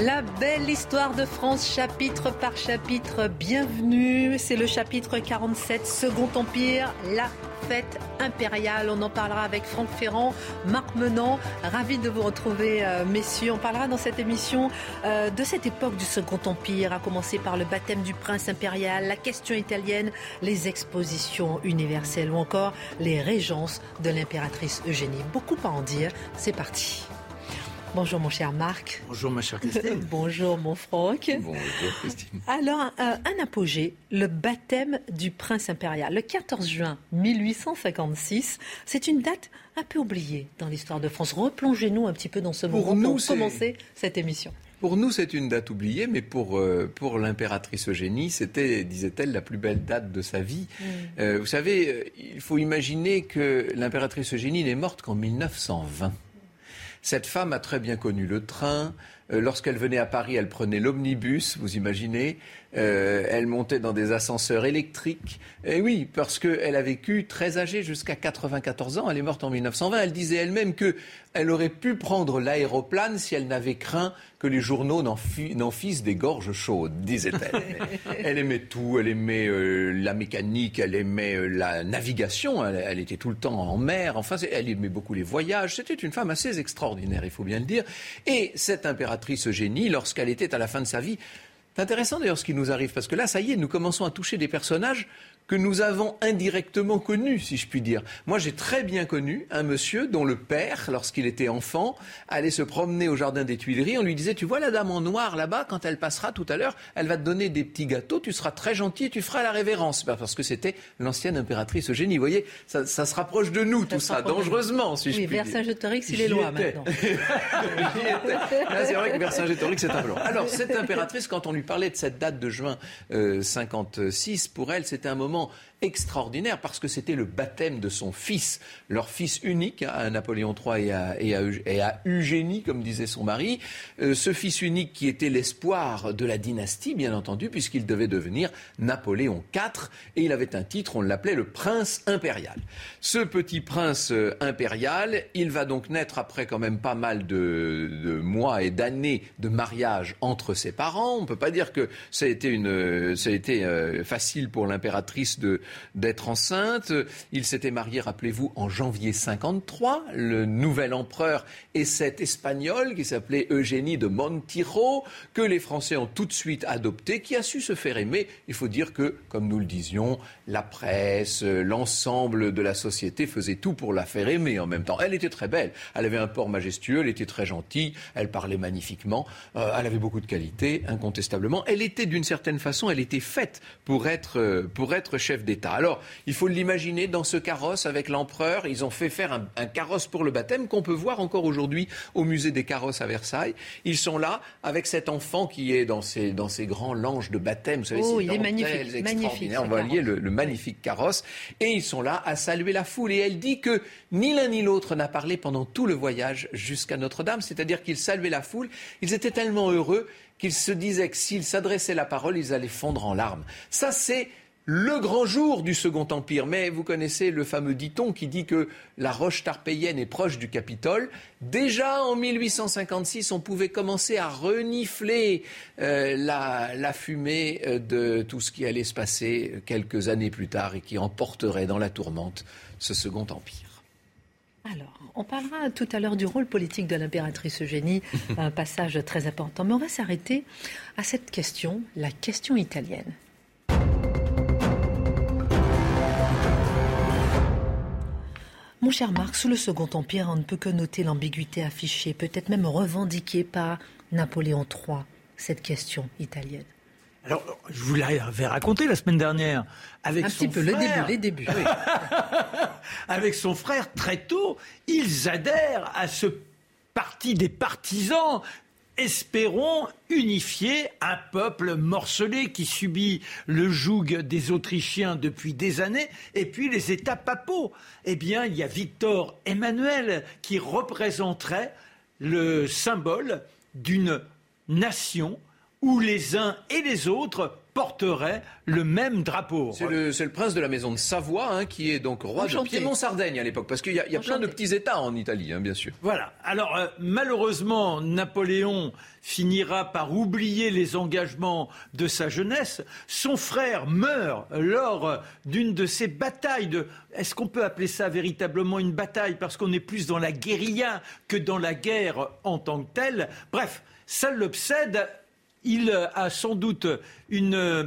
La belle histoire de France, chapitre par chapitre. Bienvenue. C'est le chapitre 47, Second Empire, la fête impériale. On en parlera avec Franck Ferrand, Marc Menant. Ravi de vous retrouver, euh, messieurs. On parlera dans cette émission euh, de cette époque du Second Empire, à commencer par le baptême du prince impérial, la question italienne, les expositions universelles ou encore les régences de l'impératrice Eugénie. Beaucoup à en dire. C'est parti. Bonjour mon cher Marc. Bonjour ma chère Christine. Bonjour mon Franck. Bonjour Christine. Alors, euh, un apogée, le baptême du prince impérial. Le 14 juin 1856, c'est une date un peu oubliée dans l'histoire de France. Replongez-nous un petit peu dans ce moment nous, pour commencer cette émission. Pour nous, c'est une date oubliée, mais pour, euh, pour l'impératrice Eugénie, c'était, disait-elle, la plus belle date de sa vie. Mm. Euh, vous savez, euh, il faut imaginer que l'impératrice Eugénie n'est morte qu'en 1920. Cette femme a très bien connu le train. Euh, Lorsqu'elle venait à Paris, elle prenait l'omnibus, vous imaginez. Euh, elle montait dans des ascenseurs électriques. Et oui, parce qu'elle a vécu très âgée, jusqu'à 94 ans. Elle est morte en 1920. Elle disait elle-même que elle aurait pu prendre l'aéroplane si elle n'avait craint que les journaux n'en fi- n'en fissent des gorges chaudes, disait-elle. Elle aimait tout. Elle aimait euh, la mécanique, elle aimait euh, la navigation. Elle, elle était tout le temps en mer. Enfin, elle aimait beaucoup les voyages. C'était une femme assez extraordinaire, il faut bien le dire. Et cette impératrice Eugénie, lorsqu'elle était à la fin de sa vie, c'est intéressant d'ailleurs ce qui nous arrive, parce que là, ça y est, nous commençons à toucher des personnages que nous avons indirectement connus, si je puis dire. Moi, j'ai très bien connu un monsieur dont le père, lorsqu'il était enfant, allait se promener au jardin des Tuileries. On lui disait, tu vois la dame en noir là-bas, quand elle passera tout à l'heure, elle va te donner des petits gâteaux, tu seras très gentil et tu feras la révérence. Ben, Parce que c'était l'ancienne impératrice Eugénie. Vous voyez, ça, ça se rapproche de nous, tout ça, dangereusement, si je Oui, puis dire. Vercingétorix, il est loin maintenant. C'est vrai que Vercingétorix, c'est un long. Alors, cette impératrice, quand on lui parlait de cette date de juin euh, 56, pour elle, c'était un moment gouvernement extraordinaire parce que c'était le baptême de son fils, leur fils unique, hein, à Napoléon III et à, Eugénie, comme disait son mari. Euh, ce fils unique qui était l'espoir de la dynastie, bien entendu, puisqu'il devait devenir Napoléon IV et il avait un titre, on l'appelait le prince impérial. Ce petit prince euh, impérial, il va donc naître après quand même pas mal de, mois et d'années de mariage entre ses parents. On ne peut pas dire que ça a été, une, euh, ça a été facile pour l'impératrice de, d'être enceinte. Il s'était marié, rappelez-vous, en janvier 53. Le nouvel empereur est cet espagnol qui s'appelait Eugénie de Montijo, que les Français ont tout de suite adopté, qui a su se faire aimer. Il faut dire que, comme nous le disions, la presse, l'ensemble de la société faisait tout pour la faire aimer en même temps. Elle était très belle. Elle avait un port majestueux, elle était très gentille, elle parlait magnifiquement, euh, elle avait beaucoup de qualités, incontestablement. Elle était d'une certaine façon, elle était faite pour être, euh, pour être chef d'État. Alors, il faut l'imaginer dans ce carrosse avec l'empereur. Ils ont fait faire un, un carrosse pour le baptême qu'on peut voir encore aujourd'hui au musée des carrosses à Versailles. Ils sont là avec cet enfant qui est dans ses grands langes de baptême. Vous savez, Oh, ces il est magnifique, magnifique, On va lier le, le magnifique carrosse. Et ils sont là à saluer la foule. Et elle dit que ni l'un ni l'autre n'a parlé pendant tout le voyage jusqu'à Notre-Dame. C'est-à-dire qu'ils saluaient la foule. Ils étaient tellement heureux qu'ils se disaient que s'ils s'adressaient la parole, ils allaient fondre en larmes. Ça, c'est le grand jour du Second Empire. Mais vous connaissez le fameux dicton qui dit que la roche tarpéienne est proche du Capitole. Déjà en 1856, on pouvait commencer à renifler euh, la, la fumée euh, de tout ce qui allait se passer quelques années plus tard et qui emporterait dans la tourmente ce Second Empire. Alors, on parlera tout à l'heure du rôle politique de l'impératrice Eugénie, un passage très important. Mais on va s'arrêter à cette question, la question italienne. Mon cher Marc, sous le Second Empire, on ne peut que noter l'ambiguïté affichée, peut-être même revendiquée par Napoléon III, cette question italienne. Alors, je vous l'avais raconté la semaine dernière. Avec Un son petit peu, le frère, début, les débuts. Avec son frère, très tôt, ils adhèrent à ce partie des partisans espérons unifier un peuple morcelé qui subit le joug des Autrichiens depuis des années, et puis les États papaux. Eh bien, il y a Victor Emmanuel qui représenterait le symbole d'une nation où les uns et les autres porterait le même drapeau. C'est le, prince de la maison de Savoie hein, qui est donc roi de Piémont-Sardaigne à l'époque, parce qu'il y a, plein de petits États en Italie, hein, bien sûr. Voilà. Alors euh, malheureusement, Napoléon finira par oublier les engagements de sa jeunesse. Son frère meurt lors d'une de ces batailles. De... Est-ce qu'on peut appeler ça véritablement une bataille Parce qu'on est plus dans la guérilla que dans la guerre en tant que telle? Bref, ça l'obsède il a sans doute une, euh,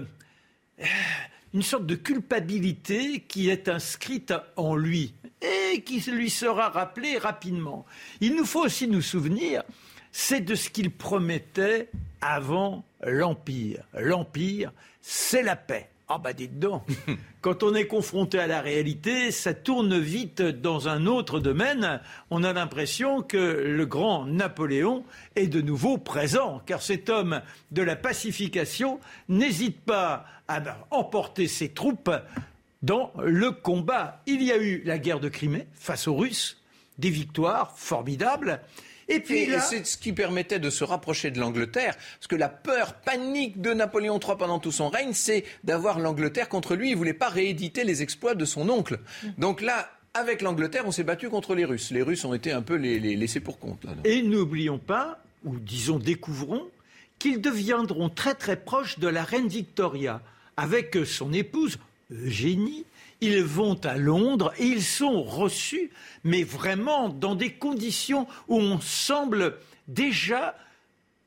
une sorte de culpabilité qui est inscrite en lui et qui lui sera rappelée rapidement. Il nous faut aussi nous souvenir, c'est de ce qu'il promettait avant l'Empire. L'Empire, c'est la paix. Ah bah dites donc, quand on est confronté à la réalité, ça tourne vite dans un autre domaine. On a l'impression que le grand Napoléon est de nouveau présent, car cet homme de la pacification n'hésite pas à emporter ses troupes dans le combat. Il y a eu la guerre de Crimée face aux Russes, des victoires formidables. Et puis c'est ce qui permettait de se rapprocher de l'Angleterre, parce que la peur panique de Napoléon III pendant tout son règne, c'est d'avoir l'Angleterre contre lui. Il ne voulait pas rééditer les exploits de son oncle. Donc là, avec l'Angleterre, on s'est battu contre les Russes. Les Russes ont été un peu les, laissés pour compte. Et n'oublions pas, ou disons découvrons, qu'ils deviendront très très proches de la reine Victoria, avec son épouse Eugénie, ils vont à Londres et ils sont reçus, mais vraiment dans des conditions où on semble déjà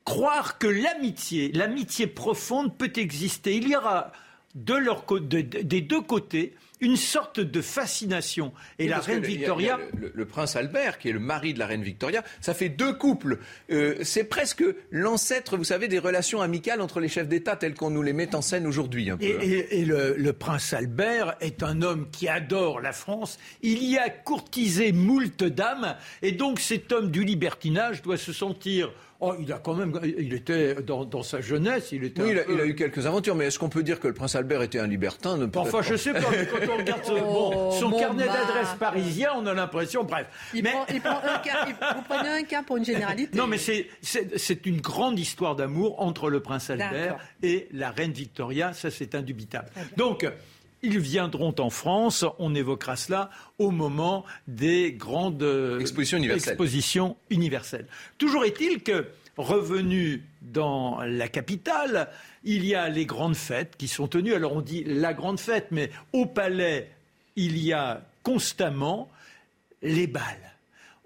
croire que l'amitié, l'amitié profonde peut exister. Il y aura des deux côtés une sorte de fascination. Et la reine Victoria. le, prince Albert, qui est le mari de la reine Victoria, ça fait deux couples. Euh, c'est presque l'ancêtre, vous savez, des relations amicales entre les chefs d'État telles qu'on nous les met en scène aujourd'hui. Et, et, le, le, prince Albert est un homme qui adore la France. Il y a courtisé moult dames. Et donc cet homme du libertinage doit se sentir Oh, il a quand même, il était dans, sa jeunesse, il était. Oui, il a, eu quelques aventures, mais est-ce qu'on peut dire que le prince Albert était un libertin Enfin, je sais pas. quand on regarde oh, son carnet d'adresses parisien, on a l'impression. Bref. Il prend, un cas, vous prenez un cas pour une généralité. Non, mais c'est une grande histoire d'amour entre le prince Albert et la reine Victoria. Ça, c'est indubitable. Donc. Ils viendront en France, on évoquera cela au moment des grandes euh, expositions universelles. Toujours est-il que, revenu dans la capitale, il y a les grandes fêtes qui sont tenues. Alors on dit la grande fête, mais au palais, il y a constamment les balles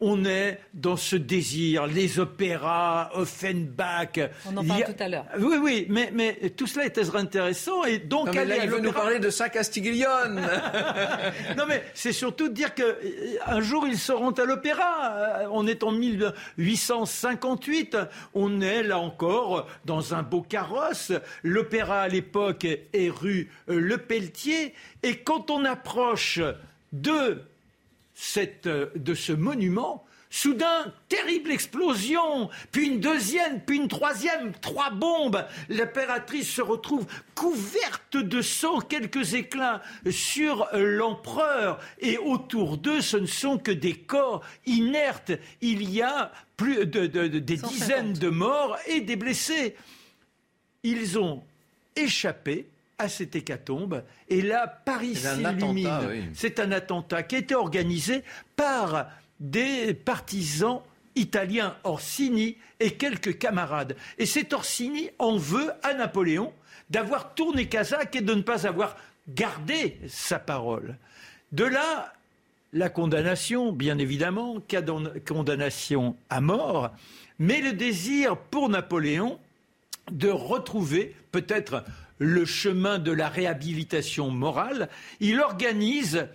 on est dans ce désir, les opéras, Offenbach. On en parle tout à l'heure. Oui, oui, mais, mais tout cela est très intéressant. Et donc, non, mais là, il veut nous parler de saint Castiglione. non, mais c'est surtout de dire qu'un euh, jour, ils seront à l'opéra. Euh, on est en 1858. On est, là encore, dans un beau carrosse. L'opéra, à l'époque, est rue euh, Le Pelletier. Et quand on approche de euh, de ce monument, Soudain, terrible explosion, puis une deuxième, puis une troisième, trois bombes. L'impératrice se retrouve couverte de sang, quelques éclats sur l'empereur, et autour d'eux, ce ne sont que des corps inertes. Il y a plus de, des dizaines de morts et des blessés. Ils ont échappé à cette hécatombe. Et là, Paris s'illumine. C'est un attentat qui a été organisé par des partisans italiens, Orsini et quelques camarades. Et cet Orsini en veut à Napoléon d'avoir tourné Kazakh et de ne pas avoir gardé sa parole. De là, la condamnation, bien évidemment, condamnation à mort, mais le désir pour Napoléon de retrouver peut-être le chemin de la réhabilitation morale, il organise,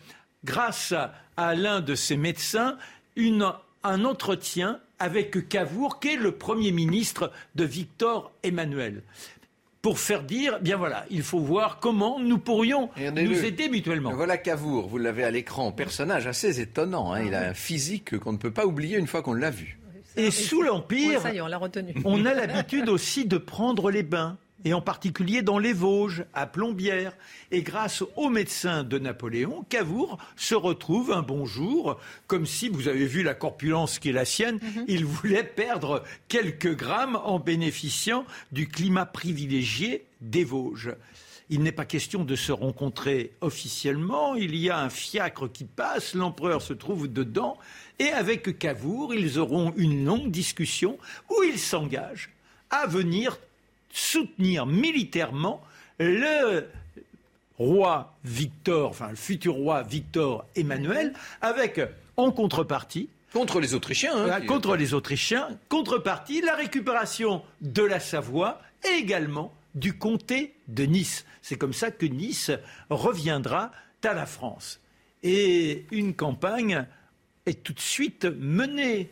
grâce à, l'un de ses médecins, un entretien avec Cavour, qui est le Premier ministre de Victor Emmanuel pour faire dire, bien voilà, il faut voir comment nous pourrions nous aider mutuellement. Voilà Cavour, vous l'avez à l'écran, personnage assez étonnant. Hein. il a un physique qu'on ne peut pas oublier une fois qu'on l'a vu Et sous l'Empire. On a l'habitude aussi de prendre les bains et en particulier dans les Vosges, à Plombières. Et grâce au médecin de Napoléon, Cavour se retrouve un bon jour, comme si, vous avez vu la corpulence qui est la sienne, mhm. il voulait perdre quelques grammes en bénéficiant du climat privilégié des Vosges. Il n'est pas question de se rencontrer officiellement, il y a un fiacre qui passe, l'empereur se trouve dedans, et avec Cavour, ils auront une longue discussion où il s'engage à venir soutenir militairement le roi Victor, enfin le futur roi Victor Emmanuel, avec en contrepartie Contre les Autrichiens. Hein, contre les Autrichiens. Contrepartie, la récupération de la Savoie et également du comté de Nice. C'est comme ça que Nice reviendra à la France. Et une campagne est tout de suite menée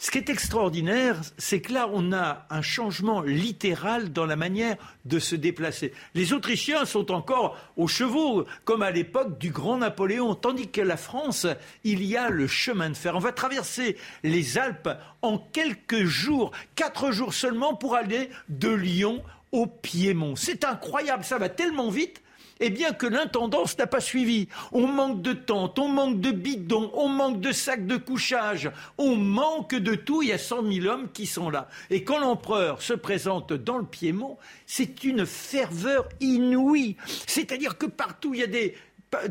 ce qui est extraordinaire, c'est que là, on a un changement littéral dans la manière de se déplacer. Les Autrichiens sont encore aux chevaux, comme à l'époque du grand Napoléon, tandis que la France, il y a le chemin de fer. On va traverser les Alpes en quelques jours, quatre jours seulement pour aller de Lyon au Piémont. C'est incroyable, ça va tellement vite eh bien que l'intendance n'a pas suivi. On manque de tentes, on manque de bidons, on manque de sacs de couchage, on manque de tout. Il y a 100 000 hommes qui sont là. Et quand l'empereur se présente dans le Piémont, c'est une ferveur inouïe. C'est-à-dire que partout, il y a des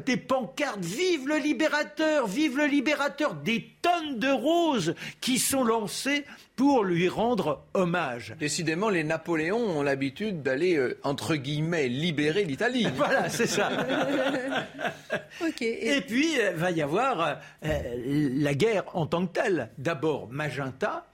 des pancartes Vive le libérateur, vive le libérateur, tonnes de roses qui sont lancées pour lui rendre hommage. Décidément, les Napoléons ont l'habitude d'aller, euh, entre guillemets, libérer l'Italie. voilà, c'est ça. et... puis, il va y avoir euh, la guerre en tant que telle. D'abord, Magenta,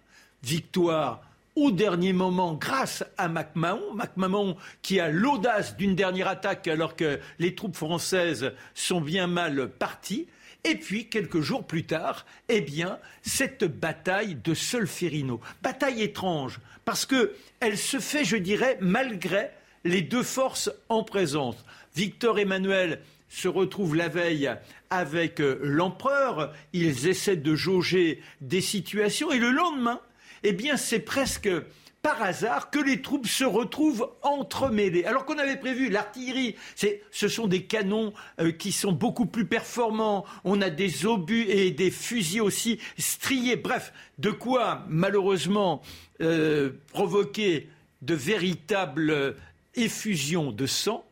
victoire au dernier moment grâce à MacMahon. MacMahon qui a l'audace d'une dernière attaque alors que les troupes françaises sont bien mal parties. Et puis, quelques jours plus tard, eh bien, cette bataille de Solferino. Bataille étrange, parce qu'elle se fait, je dirais, malgré les deux forces en présence. Victor Emmanuel se retrouve la veille avec euh, l'empereur, ils essaient de jauger des situations, et le lendemain, eh bien c'est presque par hasard que les troupes se retrouvent entremêlées. Alors qu'on avait prévu l'artillerie, ce sont des canons euh, qui sont beaucoup plus performants. On a des obus et des fusils aussi striés. Bref, de quoi malheureusement euh, provoquer de véritables effusions de sang.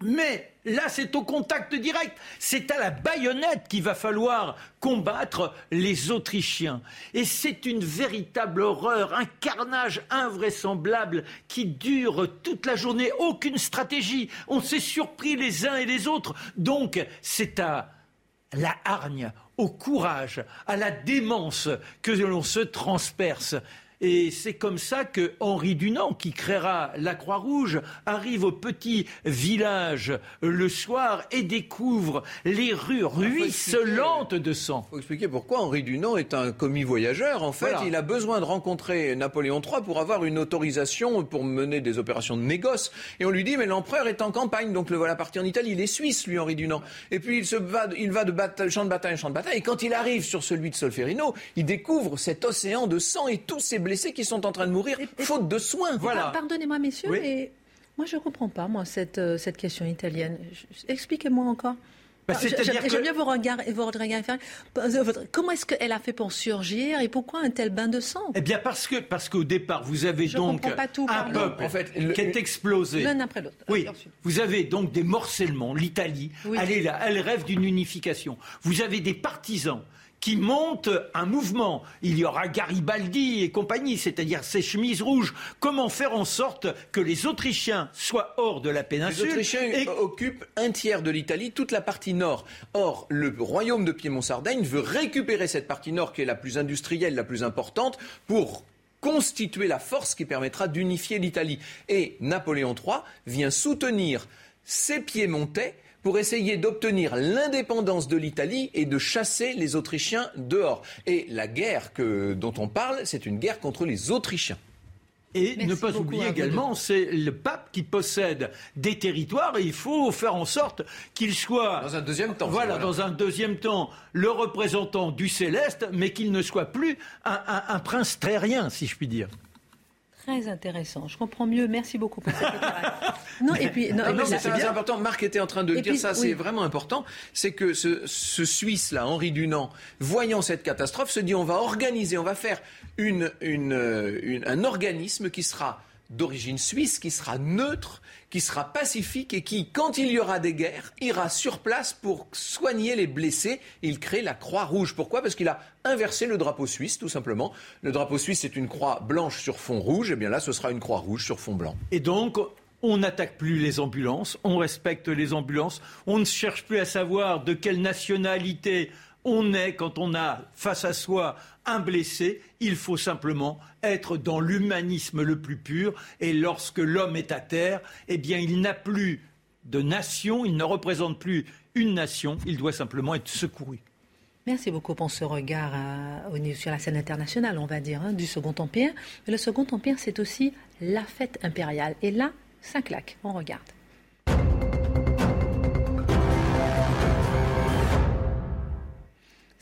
Mais là, c'est au contact direct. C'est à la baïonnette qu'il va falloir combattre les Autrichiens. Et c'est une véritable horreur, un carnage invraisemblable qui dure toute la journée. Aucune stratégie. On s'est surpris les uns et les autres. Donc, c'est à la hargne, au courage, à la démence que l'on se transperce. Et c'est comme ça que Henri Dunant, qui créera la Croix-Rouge, arrive au petit village le soir et découvre les rues ruisselantes de sang. Il faut expliquer pourquoi Henri Dunant est un commis voyageur. En fait, il a besoin de rencontrer Napoléon III pour avoir une autorisation pour mener des opérations de négoce. Et on lui dit, mais l'empereur est en campagne, donc le voilà parti en Italie. Il est suisse, lui, Henri Dunant. Et puis il, se va, il va de champ de bataille en champ de bataille. Et quand il arrive sur celui de Solferino, il découvre cet océan de sang et tous ces blessés qui sont en train de mourir faute de soins. Voilà. Pardonnez-moi, messieurs, mais moi je ne comprends pas, moi, cette, euh, cette question italienne. Expliquez-moi encore. Bah, J'aime bien vos regards, vos regards Comment est-ce qu'elle a fait pour surgir et pourquoi un tel bain de sang? Eh bien parce que parce qu'au départ vous avez donc un peuple en fait, qui est explosé. L'un après l'autre. Oui. Vous avez donc des morcellements. L'Italie, elle est là, elle rêve d'une unification. Vous avez des partisans qui monte un mouvement. Il y aura Garibaldi et compagnie, c'est-à-dire ces chemises rouges. Comment faire en sorte que les Autrichiens soient hors de la péninsule Les Autrichiens occupent un tiers de l'Italie, toute la partie nord. Or, le royaume de Piémont-Sardaigne veut récupérer cette partie nord qui est la plus industrielle, la plus importante, pour constituer la force qui permettra d'unifier l'Italie. Et Napoléon III vient soutenir ces Piémontais pour essayer d'obtenir l'indépendance de l'Italie et de chasser les Autrichiens dehors. Et la guerre que, dont on parle, c'est une guerre contre les Autrichiens. Et ne pas oublier également, c'est le pape qui possède des territoires et il faut faire en sorte qu'il soit. Dans un deuxième temps. Voilà, dans un deuxième temps, le représentant du céleste, mais qu'il ne soit plus un, un prince terrien, si je puis dire très intéressant. Je comprends mieux. Merci beaucoup pour cette Non, et puis, non, c'est bien important. Marc était en train de dire ça. C'est vraiment important. C'est que ce, Suisse-là, Henri Dunant, voyant cette catastrophe, se dit on va organiser, on va faire une, une, un organisme qui sera d'origine suisse, qui sera neutre, qui sera pacifique et qui, quand il y aura des guerres, ira sur place pour soigner les blessés. Il crée la Croix Rouge. Pourquoi? Parce qu'il a inversé le drapeau suisse, tout simplement. Le drapeau suisse, c'est une croix blanche sur fond rouge. Et eh bien là, ce sera une croix rouge sur fond blanc. Et donc, on n'attaque plus les ambulances, on respecte les ambulances, on ne cherche plus à savoir de quelle nationalité on est quand on a face à soi un blessé. Il faut simplement être dans l'humanisme le plus pur. Et lorsque l'homme est à terre, eh bien, il n'a plus de nation, il ne représente plus une nation, il doit simplement être secouru. Merci beaucoup pour ce regard euh, sur la scène internationale, on va dire, hein, du Second Empire. Le Second Empire, c'est aussi la fête impériale. Et là, ça claque, on regarde.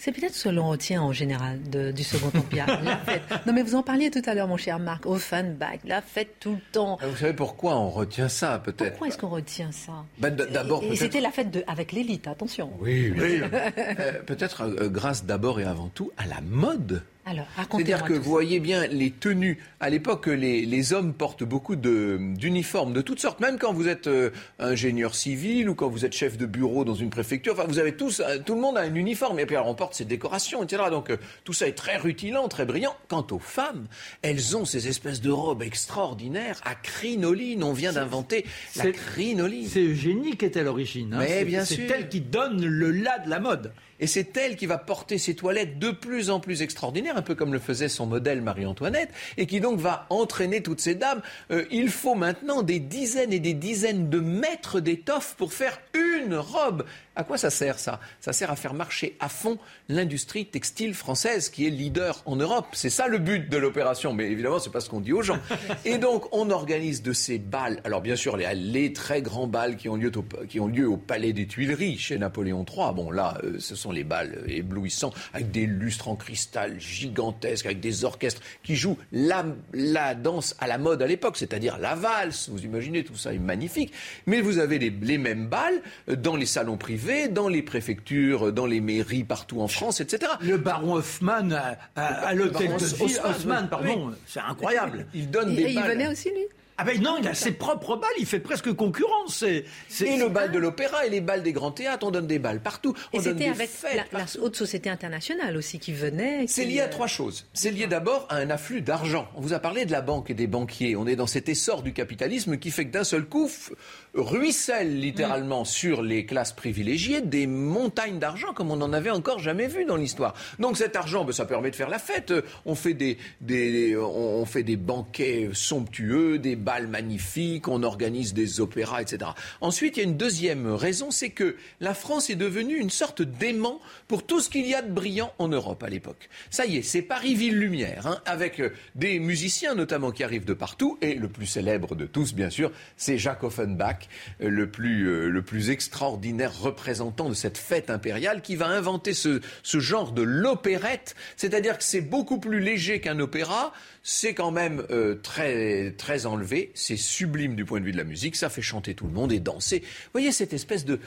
C'est peut-être ce que l'on retient en général du Second Empire, la fête. Non, mais vous en parliez tout à l'heure, mon cher Marc, Offenbach, la fête tout le temps. Ah, vous savez pourquoi on retient ça, peut-être? Pourquoi est-ce qu'on retient ça? Ben, D'abord, Et, c'était la fête avec l'élite, attention. Oui, oui. Euh, peut-être euh, grâce d'abord et avant tout à la mode. C'est-à-dire que vous voyez bien les tenues. À l'époque, les, hommes portent beaucoup d'uniformes de, toutes sortes. Même quand vous êtes euh, ingénieur civil ou quand vous êtes chef de bureau dans une préfecture. Enfin, vous avez tous, euh, tout le monde a un uniforme. Et puis, alors, on porte ses décorations, etc. Donc, euh, tout ça est très rutilant, très brillant. Quant aux femmes, elles ont ces espèces de robes extraordinaires à crinoline. On vient d'inventer la crinoline. C'est Eugénie qui est à l'origine. Hein. Mais bien sûr. C'est elle qui donne le là de la mode. Et c'est elle qui va porter ses toilettes de plus en plus extraordinaires, un peu comme le faisait son modèle Marie-Antoinette, et qui donc va entraîner toutes ces dames. Euh, il faut maintenant des dizaines et des dizaines de mètres d'étoffe pour faire une robe. À quoi ça sert ça? Ça sert à faire marcher à fond l'industrie textile française qui est leader en Europe. C'est ça le but de l'opération, mais évidemment c'est pas ce qu'on dit aux gens. Et donc on organise de ces balles. Alors bien sûr les, très grands balles qui ont, lieu au, qui ont lieu au Palais des Tuileries chez Napoléon III. Bon là euh, ce sont les balles éblouissants avec des lustres en cristal gigantesques, avec des orchestres qui jouent la, la danse à la mode à l'époque, c'est-à-dire la valse. Vous imaginez tout ça est magnifique. Mais vous avez les, les mêmes balles dans les salons privés dans les préfectures, dans les mairies partout en France, etc. Le baron Hoffman à, l'hôtel de ville, Hoffman, pardon, c'est incroyable. Il donne des balles. Il venait aussi, lui ah ben non, il a ses propres balles, il fait presque concurrence. et le bal de l'opéra et les balles des grands théâtres, on donne des balles partout. et c'était avec la, haute société internationale aussi qui venait. C'est lié à trois choses. C'est lié d'abord à un afflux d'argent. On vous a parlé de la banque et des banquiers. On est dans cet essor du capitalisme qui fait que d'un seul coup ruisselle littéralement mm. sur les classes privilégiées des montagnes d'argent comme on n'en avait encore jamais vu dans l'histoire. Donc cet argent, ben, ça permet de faire la fête. On fait des, des, on fait des banquets somptueux, des balles magnifiques, on organise des opéras, etc. Ensuite, il y a une deuxième raison, c'est que la France est devenue une sorte d'aimant pour tout ce qu'il y a de brillant en Europe à l'époque. Ça y est, c'est Paris-Ville-Lumière, hein, avec euh, des musiciens notamment qui arrivent de partout, et le plus célèbre de tous, bien sûr, c'est Jacques Offenbach, euh, le plus, euh, le plus extraordinaire représentant de cette fête impériale, qui va inventer ce, ce genre de l'opérette, c'est-à-dire que c'est beaucoup plus léger qu'un opéra, c'est quand même euh, très, très enlevé, c'est sublime du point de vue de la musique, ça fait chanter tout le monde et danser. Vous voyez cette espèce de...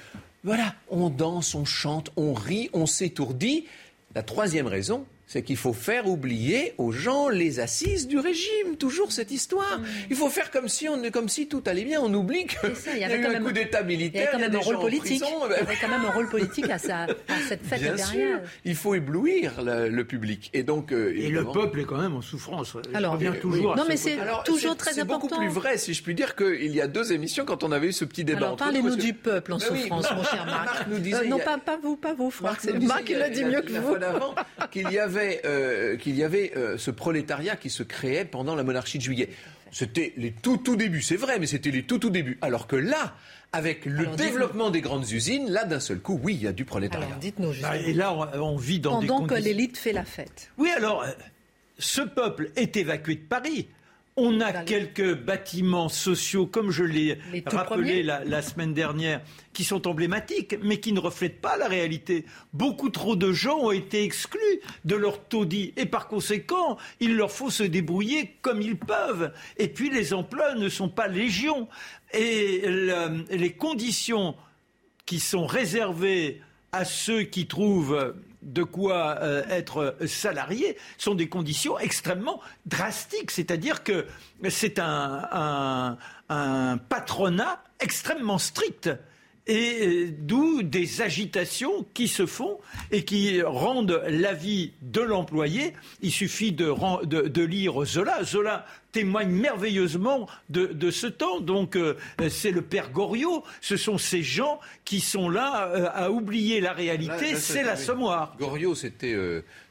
Voilà, on danse, on chante, on rit, on s'étourdit. La troisième raison, c'est qu'il faut faire oublier aux gens les assises du régime. Toujours cette histoire. Mm. Il faut faire comme si, on, comme si tout allait bien. On oublie qu'il y, a eu un coup d'État militaire. Il y a quand même un rôle politique. Il y avait quand même un rôle politique à, cette fête bien Sûr, il faut éblouir le, public. Et donc. Euh, et le peuple est quand même en souffrance. Alors, revient toujours. Non, mais c'est toujours très important. C'est beaucoup plus vrai, si je puis dire, qu'il y a deux émissions quand on avait eu ce petit débat. Alors, parlez-nous du peuple en souffrance, mon cher Marc. Euh, non, pas vous, pas vous, Franck. C'est Marc qui le dit mieux que vous. Qu'il y avait euh, qu'il y avait euh, ce prolétariat qui se créait pendant la monarchie de juillet. C'était les tout tout débuts, c'est vrai, mais c'était les tout tout débuts. Alors que là, avec le développement des grandes usines, là d'un seul coup, oui, il y a du prolétariat. Alors dites-nous bah, et là, on, vit dans Pendant que l'élite fait la fête. Oui, alors, euh, ce peuple est évacué de Paris. On a quelques bâtiments sociaux, comme je l'ai rappelé la, semaine dernière, qui sont emblématiques, mais qui ne reflètent pas la réalité. Beaucoup trop de gens ont été exclus de leur taudis, et par conséquent, il leur faut se débrouiller comme ils peuvent. Et puis, les emplois ne sont pas légion. Et les conditions qui sont réservées à ceux qui trouvent de quoi euh, être salarié sont des conditions extrêmement drastiques. C'est-à-dire que c'est un, patronat extrêmement strict et euh, d'où des agitations qui se font et qui rendent la vie de l'employé. Il suffit de, de, lire Zola. Zola témoigne merveilleusement de, ce temps. Donc euh, c'est le père Goriot, ce sont ces gens qui sont là euh, à oublier la réalité, c'est l'assommoir. Goriot, c'était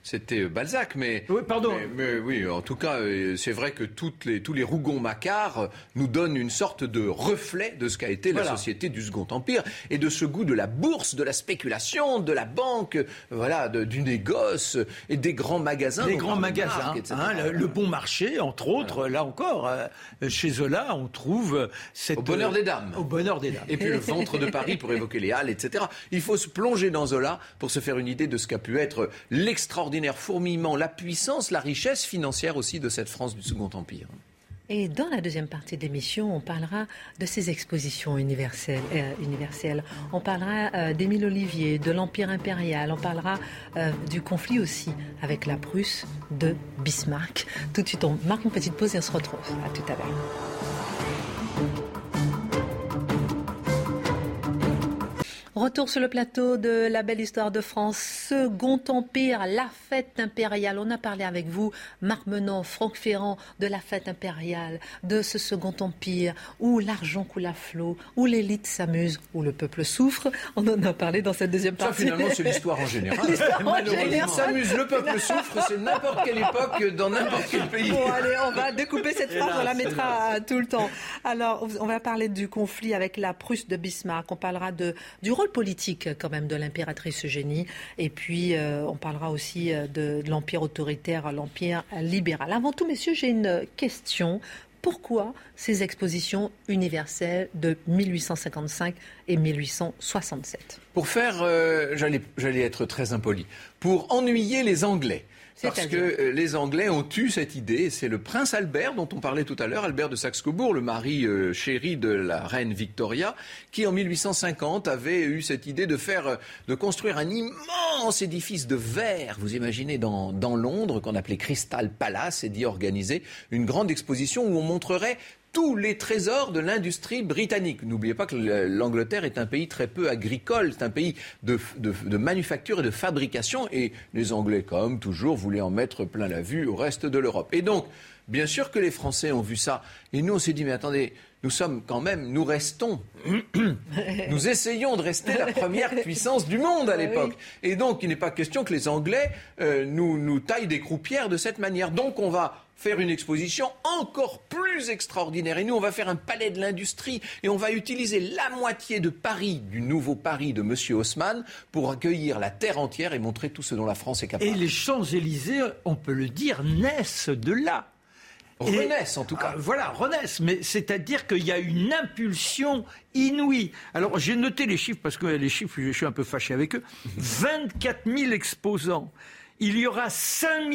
c'était Balzac, mais oui, pardon. Mais, oui, en tout cas, euh, c'est vrai que toutes les, tous les rougons macares nous donnent une sorte de reflet de ce qu'a été la société du Second Empire et de ce goût de la bourse, de la spéculation, de la banque, voilà, du négoce et des grands magasins. Les grands magasins, hein, le, bon marché, entre autres. Là encore, euh, chez Zola, on trouve cette au bonheur des dames. Au bonheur des dames. Et puis le ventre de Paris pour évoquer les halles, etc. Il faut se plonger dans Zola pour se faire une idée de ce qu'a pu être l'extraordinaire fourmillement la puissance, la richesse financière aussi de cette France du Second Empire. Et dans la deuxième partie de l'émission, on parlera de ces expositions universelles. Euh, universelles. On parlera euh, d'Émile Olivier, de l'Empire impérial. On parlera euh, du conflit aussi avec la Prusse de Bismarck. Tout de suite, on marque une petite pause et on se retrouve. À tout à l'heure. Retour sur le plateau de la belle histoire de France, Second Empire, la fête impériale. On a parlé avec vous, Marc Menon, Franck Ferrand, de la fête impériale, de ce Second Empire, où l'argent coule à flot, où l'élite s'amuse, où le peuple souffre. On en a parlé dans cette deuxième partie. Ça, finalement, c'est l'histoire en général. L'élite s'amuse, le peuple souffre, c'est n'importe quelle époque, dans n'importe quel pays. Bon, allez, on va découper cette phrase, on la mettra tout le temps. Alors, on va parler du conflit avec la Prusse de Bismarck. On parlera de, du rôle politique quand même de l'impératrice Eugénie. Et puis, euh, on parlera aussi euh, de, l'empire autoritaire, l'empire libéral. Avant tout, messieurs, j'ai une question pourquoi ces expositions universelles de 1855 et 1867 Pour faire, euh, j'allais être très impoli, pour ennuyer les Anglais. Parce que euh, les Anglais ont eu cette idée, c'est le prince Albert dont on parlait tout à l'heure, Albert de Saxe-Cobourg, le mari euh, chéri de la reine Victoria, qui en 1850 avait eu cette idée de faire, euh, de construire un immense édifice de verre, vous imaginez, dans, dans Londres, qu'on appelait Crystal Palace, et d'y organiser une grande exposition où on montrerait tous les trésors de l'industrie britannique. N'oubliez pas que l'Angleterre est un pays très peu agricole, c'est un pays de, manufacture et de fabrication, et les Anglais, comme toujours, voulaient en mettre plein la vue au reste de l'Europe. Et donc, bien sûr que les Français ont vu ça, et nous on s'est dit, mais attendez, nous sommes quand même, nous restons, nous essayons de rester la première puissance du monde à l'époque. Et donc, il n'est pas question que les Anglais euh, nous, nous taillent des croupières de cette manière. Donc, on va faire une exposition encore plus extraordinaire. Et nous, on va faire un palais de l'industrie et on va utiliser la moitié de Paris, du nouveau Paris de M. Haussmann, pour accueillir la terre entière et montrer tout ce dont la France est capable. Et les Champs-Élysées, on peut le dire, naissent de là. Renaissent en tout cas. Ah, voilà, renaissent. Mais c'est-à-dire qu'il y a une impulsion inouïe. Alors j'ai noté les chiffres parce que les chiffres, je suis un peu fâché avec eux. 24 000 exposants il y aura 5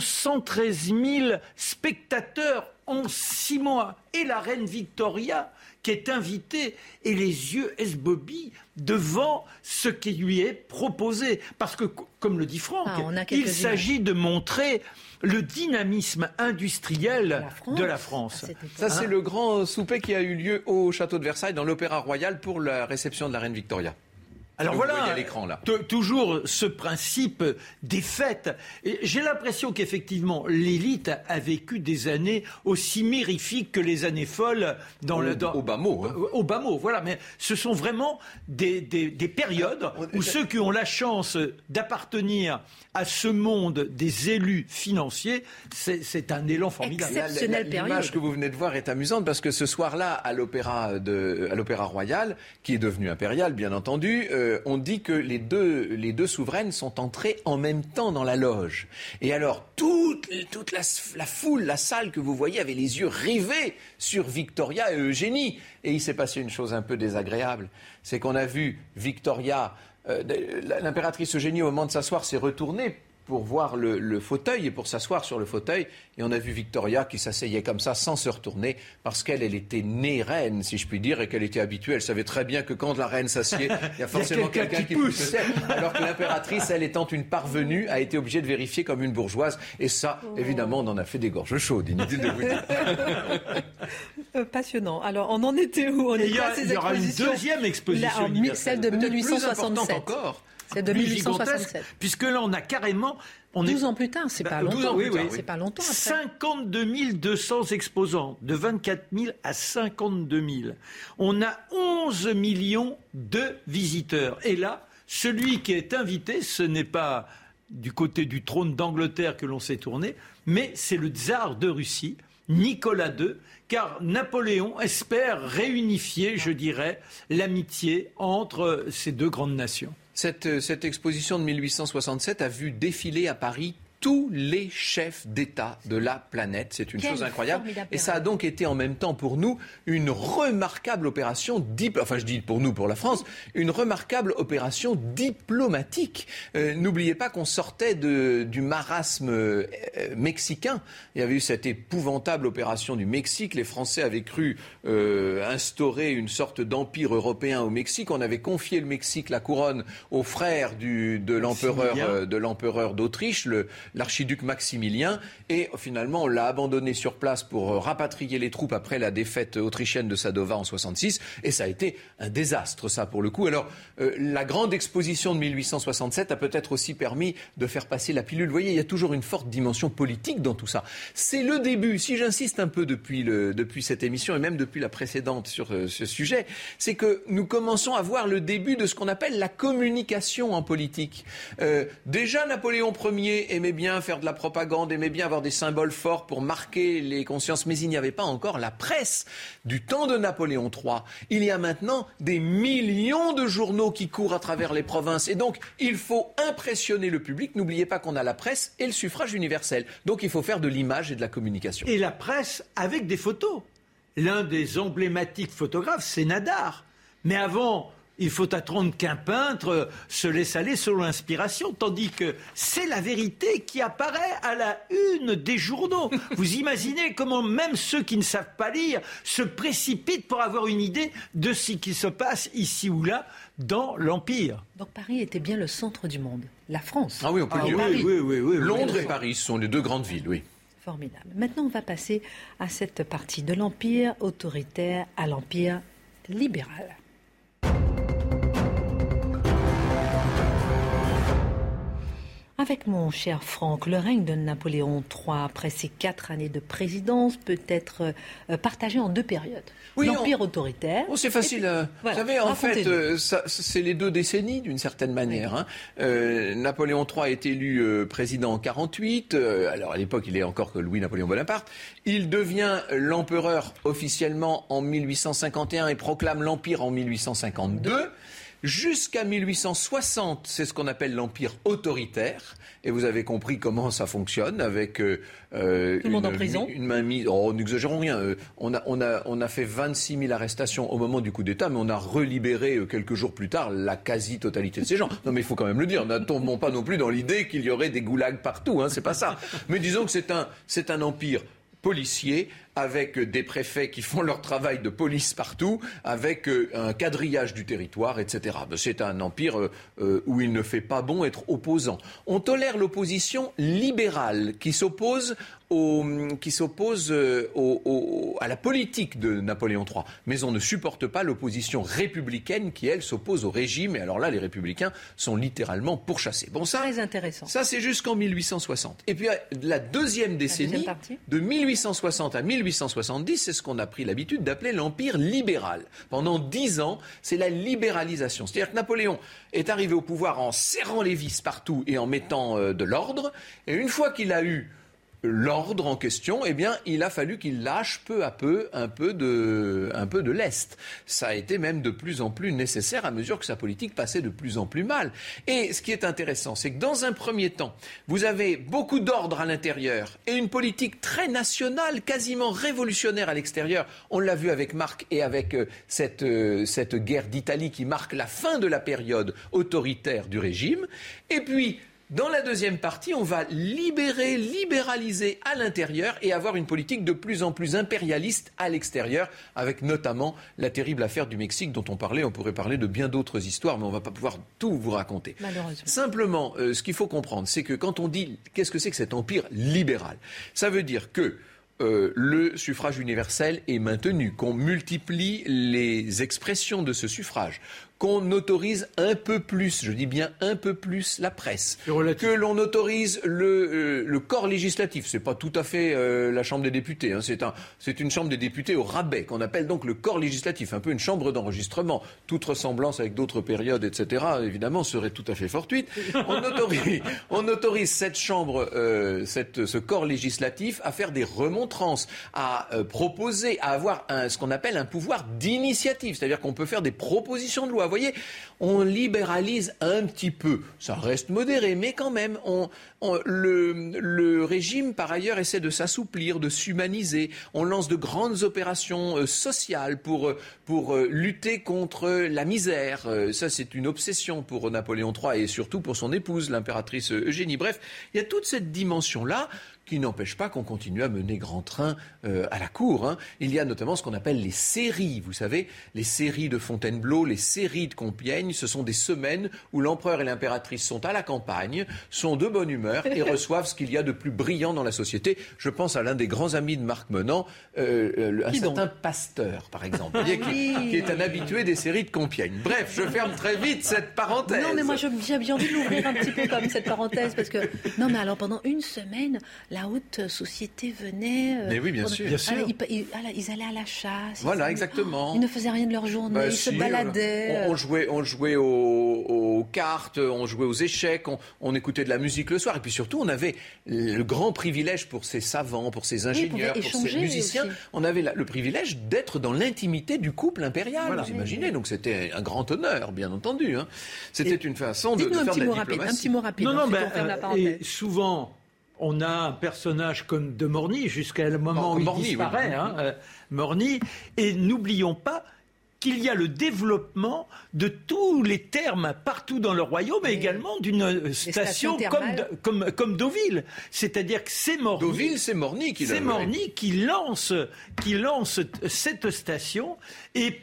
113 000 spectateurs en six mois. Et la reine Victoria, qui est invitée, et les yeux esbobis devant ce qui lui est proposé. Parce que, comme le dit Franck, ah, il s'agit de montrer le dynamisme industriel de la France. Ça, c'est le grand souper qui a eu lieu au château de Versailles, dans l'Opéra Royal, pour la réception de la reine Victoria. Alors voilà, toujours ce principe des fêtes. J'ai l'impression qu'effectivement, l'élite a vécu des années aussi mirifiques que les années folles dans le... Dans, au bas mot. Hein. Au bas mot, voilà. Mais ce sont vraiment des, des périodes où ceux qui ont la chance d'appartenir à ce monde des élus financiers, c'est un élan formidable. L'image que vous venez de voir est amusante parce que ce soir-là, à l'Opéra Royal, qui est devenu impérial, bien entendu, euh, euh, on dit que les deux, les deux souveraines sont entrées en même temps dans la loge. Et alors, toute, toute la, foule, la salle que vous voyez avait les yeux rivés sur Victoria et Eugénie. Et il s'est passé une chose un peu désagréable. C'est qu'on a vu Victoria, euh, l'impératrice Eugénie, au moment de s'asseoir, s'est retournée pour voir le, fauteuil et pour s'asseoir sur le fauteuil. Et on a vu Victoria qui s'asseyait comme ça sans se retourner parce qu'elle, elle était née reine, si je puis dire, et qu'elle était habituée. Elle savait très bien que quand la reine s'assied, il y a forcément quelqu'un qui, pousse. Alors que l'impératrice, elle étant une parvenue, a été obligée de vérifier comme une bourgeoise. Et ça, oh. évidemment, on en a fait des gorges chaudes, inutile de vous dire. Euh, passionnant. Alors, on en était où? On Il y, aura une deuxième exposition. celle de 1867. encore. C'est de 1867. Puisque là, on a carrément. On 12 ans plus tard, c'est bah, pas longtemps. Oui, oui, c'est pas longtemps. Après. 52 200 exposants, de 24 000 à 52 000. On a 11 millions de visiteurs. Et là, celui qui est invité, ce n'est pas du côté du trône d'Angleterre que l'on s'est tourné, mais c'est le tsar de Russie, Nicolas II, car Napoléon espère réunifier, je dirais, l'amitié entre ces deux grandes nations. Cette, cette, exposition de 1867 a vu défiler à Paris tous les chefs d'État de la planète. C'est une chose incroyable. Et ça a donc été en même temps pour nous une remarquable opération, enfin je dis pour nous, pour la France, une remarquable opération diplomatique. Euh, n'oubliez pas qu'on sortait de, du marasme euh, mexicain. Il y avait eu cette épouvantable opération du Mexique. Les Français avaient cru euh, instaurer une sorte d'empire européen au Mexique. On avait confié le Mexique, la couronne, aux frères du, de l'empereur de l'empereur d'Autriche, le, l'archiduc Maximilien. Et finalement, on l'a abandonné sur place pour euh, rapatrier les troupes après la défaite autrichienne de Sadova en 66. Et ça a été un désastre, ça, pour le coup. Alors, euh, la grande exposition de 1867 a peut-être aussi permis de faire passer la pilule. Vous voyez, il y a toujours une forte dimension politique dans tout ça. C'est le début, si j'insiste un peu depuis, depuis cette émission et même depuis la précédente sur euh, ce sujet, c'est que nous commençons à voir le début de ce qu'on appelle la communication en politique. déjà, Napoléon Ier aimait bien faire de la propagande, aimait bien avoir des symboles forts pour marquer les consciences, mais il n'y avait pas encore la presse. Du temps de Napoléon III, il y a maintenant des millions de journaux qui courent à travers les provinces. Et donc, il faut impressionner le public. N'oubliez pas qu'on a la presse et le suffrage universel. Donc, il faut faire de l'image et de la communication. Et la presse avec des photos. L'un des emblématiques photographes, c'est Nadar. Mais avant, il faut attendre qu'un peintre se laisse aller selon l'inspiration, tandis que c'est la vérité qui apparaît à la une des journaux. Vous imaginez comment même ceux qui ne savent pas lire se précipitent pour avoir une idée de ce qui se passe ici ou là dans l'Empire. Donc Paris était bien le centre du monde, la France. Ah oui, on peut le ah dire. Oui, oui, oui, Londres et Paris sont les deux grandes villes, oui. Formidable. Maintenant, on va passer à cette partie de l'Empire autoritaire à l'Empire libéral. Avec mon cher Franck, le règne de Napoléon III, après ses quatre années de présidence, peut être euh, partagé en deux périodes. L'empire autoritaire. Oh, c'est facile. Euh, vous savez, en fait, euh, c'est les deux décennies d'une certaine manière. Hein. Napoléon III est élu président en 48. alors à l'époque, il est encore que Louis-Napoléon Bonaparte. Il devient l'empereur officiellement en 1851 et proclame l'empire en 1852. Jusqu'à 1860, c'est ce qu'on appelle l'empire autoritaire. Et vous avez compris comment ça fonctionne avec euh, euh une, en prison. Une mainmise. Oh, n'exagérons rien. Euh, on, a, on, a, on a fait 26 000 arrestations au moment du coup d'État, mais on a relibéré euh, quelques jours plus tard la quasi-totalité de ces gens. Non, mais il faut quand même le dire. Ne tombons pas non plus dans l'idée qu'il y aurait des goulags partout. Hein, c'est pas ça. Mais disons que c'est un, c'est un empire policier avec des préfets qui font leur travail de police partout, avec euh, un quadrillage du territoire, etc. C'est un empire euh, euh, où il ne fait pas bon être opposant. On tolère l'opposition libérale qui s'oppose qui s'oppose à la politique de Napoléon III. Mais on ne supporte pas l'opposition républicaine qui, elle, s'oppose au régime. Et alors là, les républicains sont littéralement pourchassés. Bon, ça, Très intéressant. Ça, c'est jusqu'en 1860. Et puis, la deuxième décennie, de 1860 à 1860, 1870, c'est ce qu'on a pris l'habitude d'appeler l'empire libéral. Pendant dix ans, c'est la libéralisation. C'est-à-dire que Napoléon est arrivé au pouvoir en serrant les vis partout et en mettant euh, de l'ordre. Et une fois qu'il a eu l'ordre en question, eh bien, il a fallu qu'il lâche peu à peu un peu de, un peu de l'Est. Ça a été même de plus en plus nécessaire à mesure que sa politique passait de plus en plus mal. Et ce qui est intéressant, c'est que dans un premier temps, vous avez beaucoup d'ordre à l'intérieur et une politique très nationale, quasiment révolutionnaire à l'extérieur. On l'a vu avec Marc et avec euh, cette, euh, cette guerre d'Italie qui marque la fin de la période autoritaire du régime. Et puis, dans la deuxième partie, on va libérer, libéraliser à l'intérieur et avoir une politique de plus en plus impérialiste à l'extérieur, avec notamment la terrible affaire du Mexique dont on parlait. On pourrait parler de bien d'autres histoires, mais on ne va pas pouvoir tout vous raconter. Simplement, euh, ce qu'il faut comprendre, c'est que quand on dit qu'est-ce que c'est que cet empire libéral, ça veut dire que euh, le suffrage universel est maintenu, qu'on multiplie les expressions de ce suffrage, qu'on autorise un peu plus, je dis bien un peu plus, la presse, que l'on autorise le, euh, le, corps législatif. C'est pas tout à fait euh, la Chambre des députés, hein. c'est un, une Chambre des députés au rabais, qu'on appelle donc le corps législatif, un peu une chambre d'enregistrement. Toute ressemblance avec d'autres périodes, etc., évidemment, serait tout à fait fortuite. On autorise, on autorise cette Chambre, euh, cette, ce corps législatif à faire des remontrances, à proposer, à avoir un, ce qu'on appelle un pouvoir d'initiative, c'est-à-dire qu'on peut faire des propositions de loi vous voyez, on libéralise un petit peu. Ça reste modéré, mais quand même, le, régime, par ailleurs, essaie de s'assouplir, de s'humaniser. On lance de grandes opérations euh, sociales pour, euh, pour euh, lutter contre la misère. ça, c'est une obsession pour Napoléon III et surtout pour son épouse, l'impératrice Eugénie. Bref, il y a toute cette dimension-là qui n'empêche pas qu'on continue à mener grand train euh, à la cour. Hein. Il y a notamment ce qu'on appelle les séries, vous savez, les séries de Fontainebleau, les séries de Compiègne. Ce sont des semaines où l'empereur et l'impératrice sont à la campagne, sont de bonne humeur et reçoivent ce qu'il y a de plus brillant dans la société. Je pense à l'un des grands amis de Marc Menant, euh, euh un certain Pasteur, par exemple, qui, est un habitué des séries de Compiègne. Bref, je ferme très vite cette parenthèse. Non, mais moi j'ai bien envie de l'ouvrir un petit peu comme cette parenthèse, parce que non, mais alors pendant une semaine, la haute société venait. Euh, Mais oui, bien sûr. ils, allaient à la chasse. Voilà, exactement. Ils ne faisaient rien de leur journée, bah, ils se baladaient. On, jouait, on jouait aux, cartes, on jouait aux échecs, on, écoutait de la musique le soir. Et puis surtout, on avait le grand privilège pour ces savants, pour ces ingénieurs, pour ces musiciens. On avait le privilège d'être dans l'intimité du couple impérial, vous imaginez. Donc c'était un grand honneur, bien entendu. Hein. C'était une façon de, faire de la diplomatie. Rapide, un petit mot rapide. Non, non, ben, euh, et souvent, on a un personnage comme de Morny jusqu'à le moment où il disparaît, hein, euh, Morny, et n'oublions pas qu'il y a le développement de tous les termes partout dans le royaume, mais également d'une station comme, comme, Deauville. C'est-à-dire que c'est Morny. Deauville, c'est Morny qui C'est Morny qui lance, qui lance cette station. Et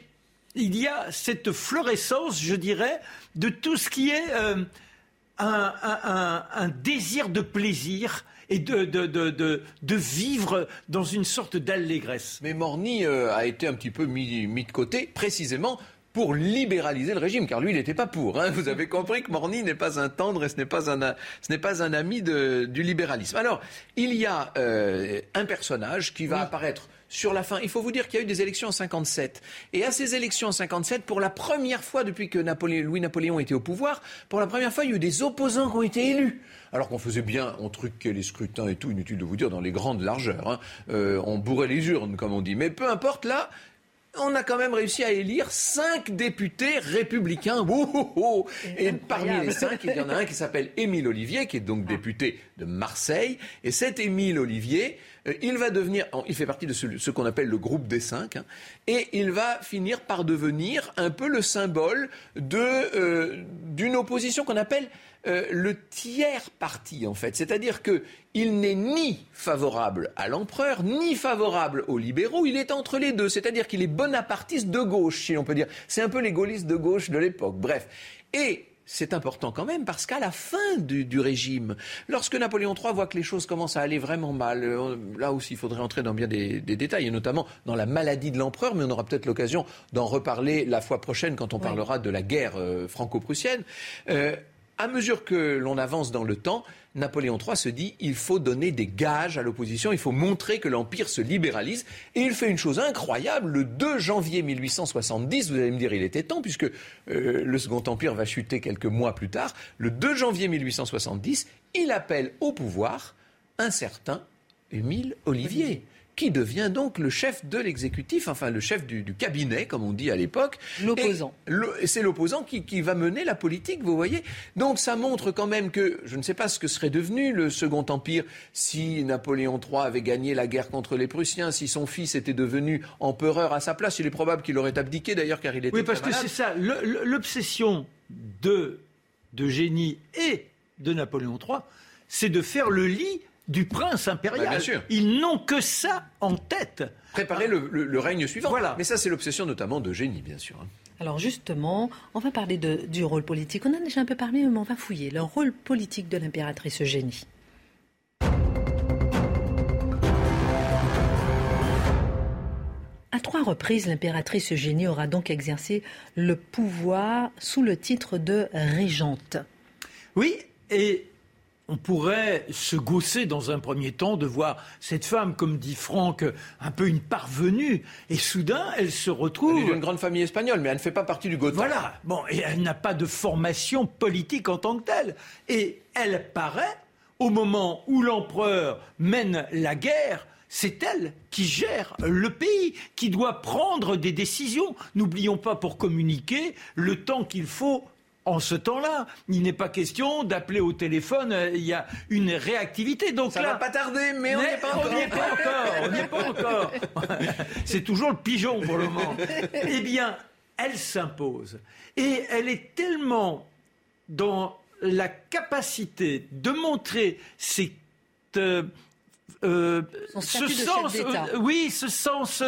il y a cette florescence, je dirais, de tout ce qui est euh, un, désir de plaisir et de, de, vivre dans une sorte d'allégresse. Mais Morny euh, a été un petit peu mis, de côté, précisément pour libéraliser le régime, car lui, il n'était pas pour. Hein. Vous avez compris que Morny n'est pas un tendre et ce n'est pas un, ce n'est pas un ami du libéralisme. Alors, il y a euh, un personnage qui va apparaître sur la fin. Il faut vous dire qu'il y a eu des élections en 57. Et à ces élections en 57, pour la première fois depuis que Louis-Napoléon était au pouvoir, pour la première fois, il y a eu des opposants qui ont été élus. Alors qu'on faisait bien, on truquait les scrutins et tout, inutile de vous dire, dans les grandes largeurs. Hein. Euh, on bourrait les urnes, comme on dit. Mais peu importe, là, on a quand même réussi à élire cinq députés républicains. Et parmi les cinq, il y en a un qui s'appelle Émile Olivier, qui est donc ah. député de Marseille. Et cet Émile Olivier, il va devenir, il fait partie de ce, qu'on appelle le groupe des cinq, hein, et il va finir par devenir un peu le symbole euh, d'une opposition qu'on appelle euh, le tiers parti, en fait. C'est-à-dire qu'il n'est ni favorable à l'empereur, ni favorable aux libéraux, il est entre les deux. C'est-à-dire qu'il est bonapartiste de gauche, si on peut dire. C'est un peu les gaullistes de gauche de l'époque. Bref. Et c'est important quand même parce qu'à la fin du, régime, lorsque Napoléon III voit que les choses commencent à aller vraiment mal, euh, là aussi il faudrait entrer dans bien des, détails, et notamment dans la maladie de l'empereur, mais on aura peut-être l'occasion d'en reparler la fois prochaine quand on parlera de la guerre euh, franco-prussienne. Euh, à mesure que l'on avance dans le temps, Napoléon III se dit il faut donner des gages à l'opposition, il faut montrer que l'Empire se libéralise. Et il fait une chose incroyable, le 2 janvier 1870, vous allez me dire il était temps, puisque euh, le Second Empire va chuter quelques mois plus tard, le 2 janvier 1870, il appelle au pouvoir un certain Émile Olivier qui devient donc le chef de l'exécutif, enfin le chef du, cabinet, comme on dit à l'époque. L'opposant. C'est l'opposant qui, qui, va mener la politique, vous voyez. Donc ça montre quand même que, je ne sais pas ce que serait devenu le Second Empire si Napoléon III avait gagné la guerre contre les Prussiens, si son fils était devenu empereur à sa place. Il est probable qu'il aurait abdiqué d'ailleurs, car il était. Oui, parce que c'est ça, l'obsession de, de Génie et de Napoléon III, c'est de faire le lit du prince impérial. bien sûr. Ils n'ont que ça en tête. Préparer le, règne suivant. Voilà. Mais ça, c'est l'obsession notamment de génie, bien sûr. Hein. Alors justement, on va parler du rôle politique. On en a déjà un peu parlé, mais on va fouiller. Le rôle politique de l'impératrice Eugénie. À trois reprises, l'impératrice Eugénie aura donc exercé le pouvoir sous le titre de régente. Oui, et on pourrait se gausser dans un premier temps de voir cette femme, comme dit Franck, un peu une parvenue, et soudain elle se retrouve. Elle est d'une grande famille espagnole, mais elle ne fait pas partie du Gotha. Voilà, bon, et elle n'a pas de formation politique en tant que telle. Et elle paraît, au moment où l'empereur mène la guerre, c'est elle qui gère le pays, qui doit prendre des décisions. N'oublions pas pour communiquer le temps qu'il faut en ce temps-là, il n'est pas question d'appeler au téléphone, euh, il y a une réactivité. Donc Ça là, va pas tarder, mais, on n'y est pas encore. On n'y est pas encore, on n'y est pas encore. C'est toujours le pigeon pour le moment. Eh bien, elle s'impose. Et elle est tellement dans la capacité de montrer cette euh, euh, ce sens, oui, ce sens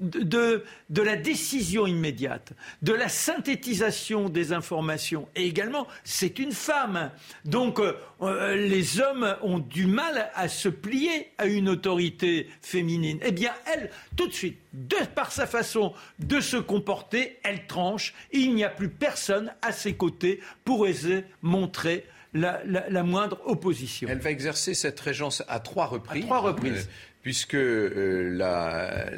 de, de, la décision immédiate, de la synthétisation des informations. Et également, c'est une femme. Donc, euh, euh, les hommes ont du mal à se plier à une autorité féminine. Eh bien, elle, tout de suite, de par sa façon de se comporter, elle tranche. il n'y a plus personne à ses côtés pour oser montrer la, moindre opposition. Elle va exercer cette régence à trois reprises. À trois reprises. Euh, puisque euh,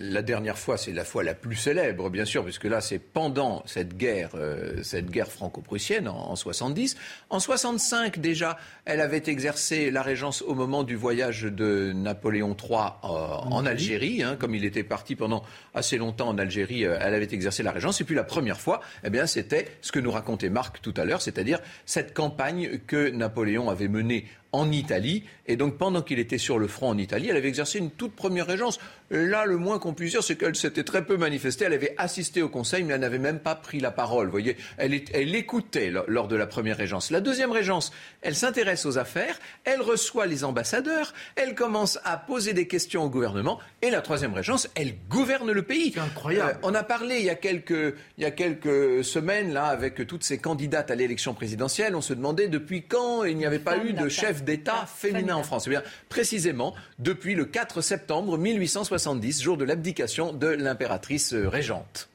la, dernière fois, c'est la fois la plus célèbre, bien sûr, puisque là, c'est pendant cette guerre, euh, cette guerre franco-prussienne en, en, 70. En 65, déjà, elle avait exercé la régence au moment du voyage de Napoléon III en Algérie, hein, comme il était parti pendant assez longtemps en Algérie, elle avait exercé la régence. Et puis la première fois, eh bien, c'était ce que nous racontait Marc tout à l'heure, c'est-à-dire cette campagne que Napoléon avait menée en Italie. Et donc, pendant qu'il était sur le front en Italie, elle avait exercé une toute première régence. là, le moins qu'on puisse dire, c'est qu'elle s'était très peu manifestée. Elle avait assisté au conseil, mais elle n'avait même pas pris la parole. Vous voyez, elle, elle écoutait lors de la première régence. La deuxième régence, elle s'intéresse aux affaires, elle reçoit les ambassadeurs, elle commence à poser des questions au gouvernement. Et la troisième régence, elle gouverne le pays. C'est incroyable. Euh, on a parlé il y a quelques, il y a quelques semaines, là, avec toutes ces candidates à l'élection présidentielle. On se demandait depuis quand il n'y avait pas eu de chef d'État féminin en France. Eh bien, précisément depuis le 4 septembre 1870, jour de l'abdication de l'impératrice euh, régente.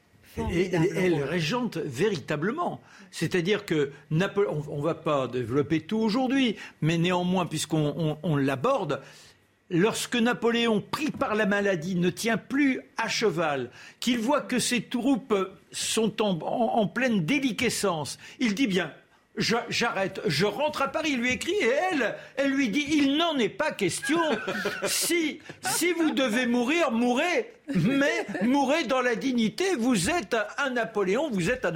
Et, elle régente véritablement. C'est-à-dire que Napoléon, on ne va pas développer tout aujourd'hui, mais néanmoins, puisqu'on l'aborde, lorsque Napoléon, pris par la maladie, ne tient plus à cheval, qu'il voit que ses troupes sont en pleine déliquescence, il dit bien, j'arrête, je rentre à Paris, il lui écrit et elle, elle lui dit, il n'en est pas question. Si, si vous devez mourir, mourrez mais mourrez dans la dignité. Vous êtes un Napoléon, vous êtes un,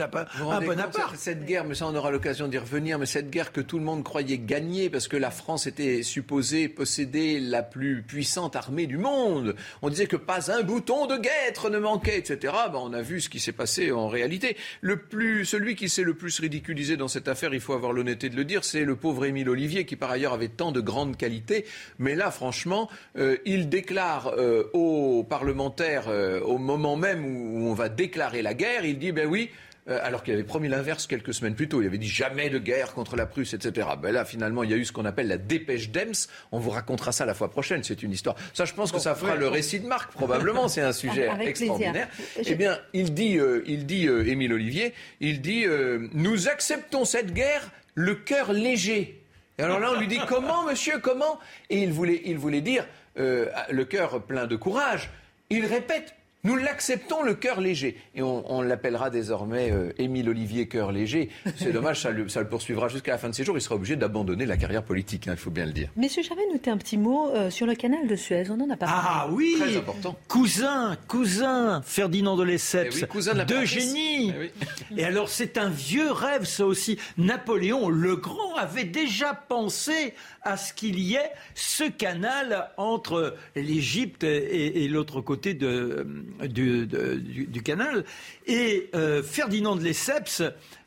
un Bonaparte. Cette guerre, mais ça on aura l'occasion d'y revenir, mais cette guerre que tout le monde croyait gagner parce que la France était supposée posséder la plus puissante armée du monde. On disait que pas un bouton de guêtre ne manquait, etc. Ben, on a vu ce qui s'est passé en réalité. Le plus, celui qui s'est le plus ridiculisé dans cette affaire, il faut avoir l'honnêteté de le dire, c'est le pauvre Émile Olivier qui par ailleurs avait tant de grandes qualités. Mais là, franchement, euh, il déclare euh, aux parlementaires euh, au moment même où, on va déclarer la guerre, il dit ben oui, euh, alors qu'il avait promis l'inverse quelques semaines plus tôt. Il avait dit jamais de guerre contre la Prusse, etc. Ben là, finalement, il y a eu ce qu'on appelle la dépêche d'Ems. On vous racontera ça la fois prochaine. C'est une histoire. Ça, je pense que ça fera le récit de Marc, probablement. C'est un sujet extraordinaire. Eh bien, il dit, euh, il dit, Émile Olivier, il dit, nous acceptons cette guerre le cœur léger. Et alors là, on lui dit comment, monsieur, comment? Et il voulait, il voulait dire le cœur plein de courage. Il répète Nous l'acceptons le cœur léger. Et on, l'appellera désormais euh, Émile Olivier Cœur léger. C'est dommage, ça le, ça le, poursuivra jusqu'à la fin de ses jours. Il sera obligé d'abandonner la carrière politique, hein, il faut bien le dire. Messieurs, j'avais noté un petit mot euh, sur le canal de Suez. On en a pas parlé. Ah oui Très important. Cousin, cousin, Ferdinand de Lesseps. Eh cousin de, génie. Eh Et alors, c'est un vieux rêve, ça aussi. Napoléon le Grand avait déjà pensé à ce qu'il y ait ce canal entre l'Égypte et, l'autre côté de, du, canal. Et euh, Ferdinand de Lesseps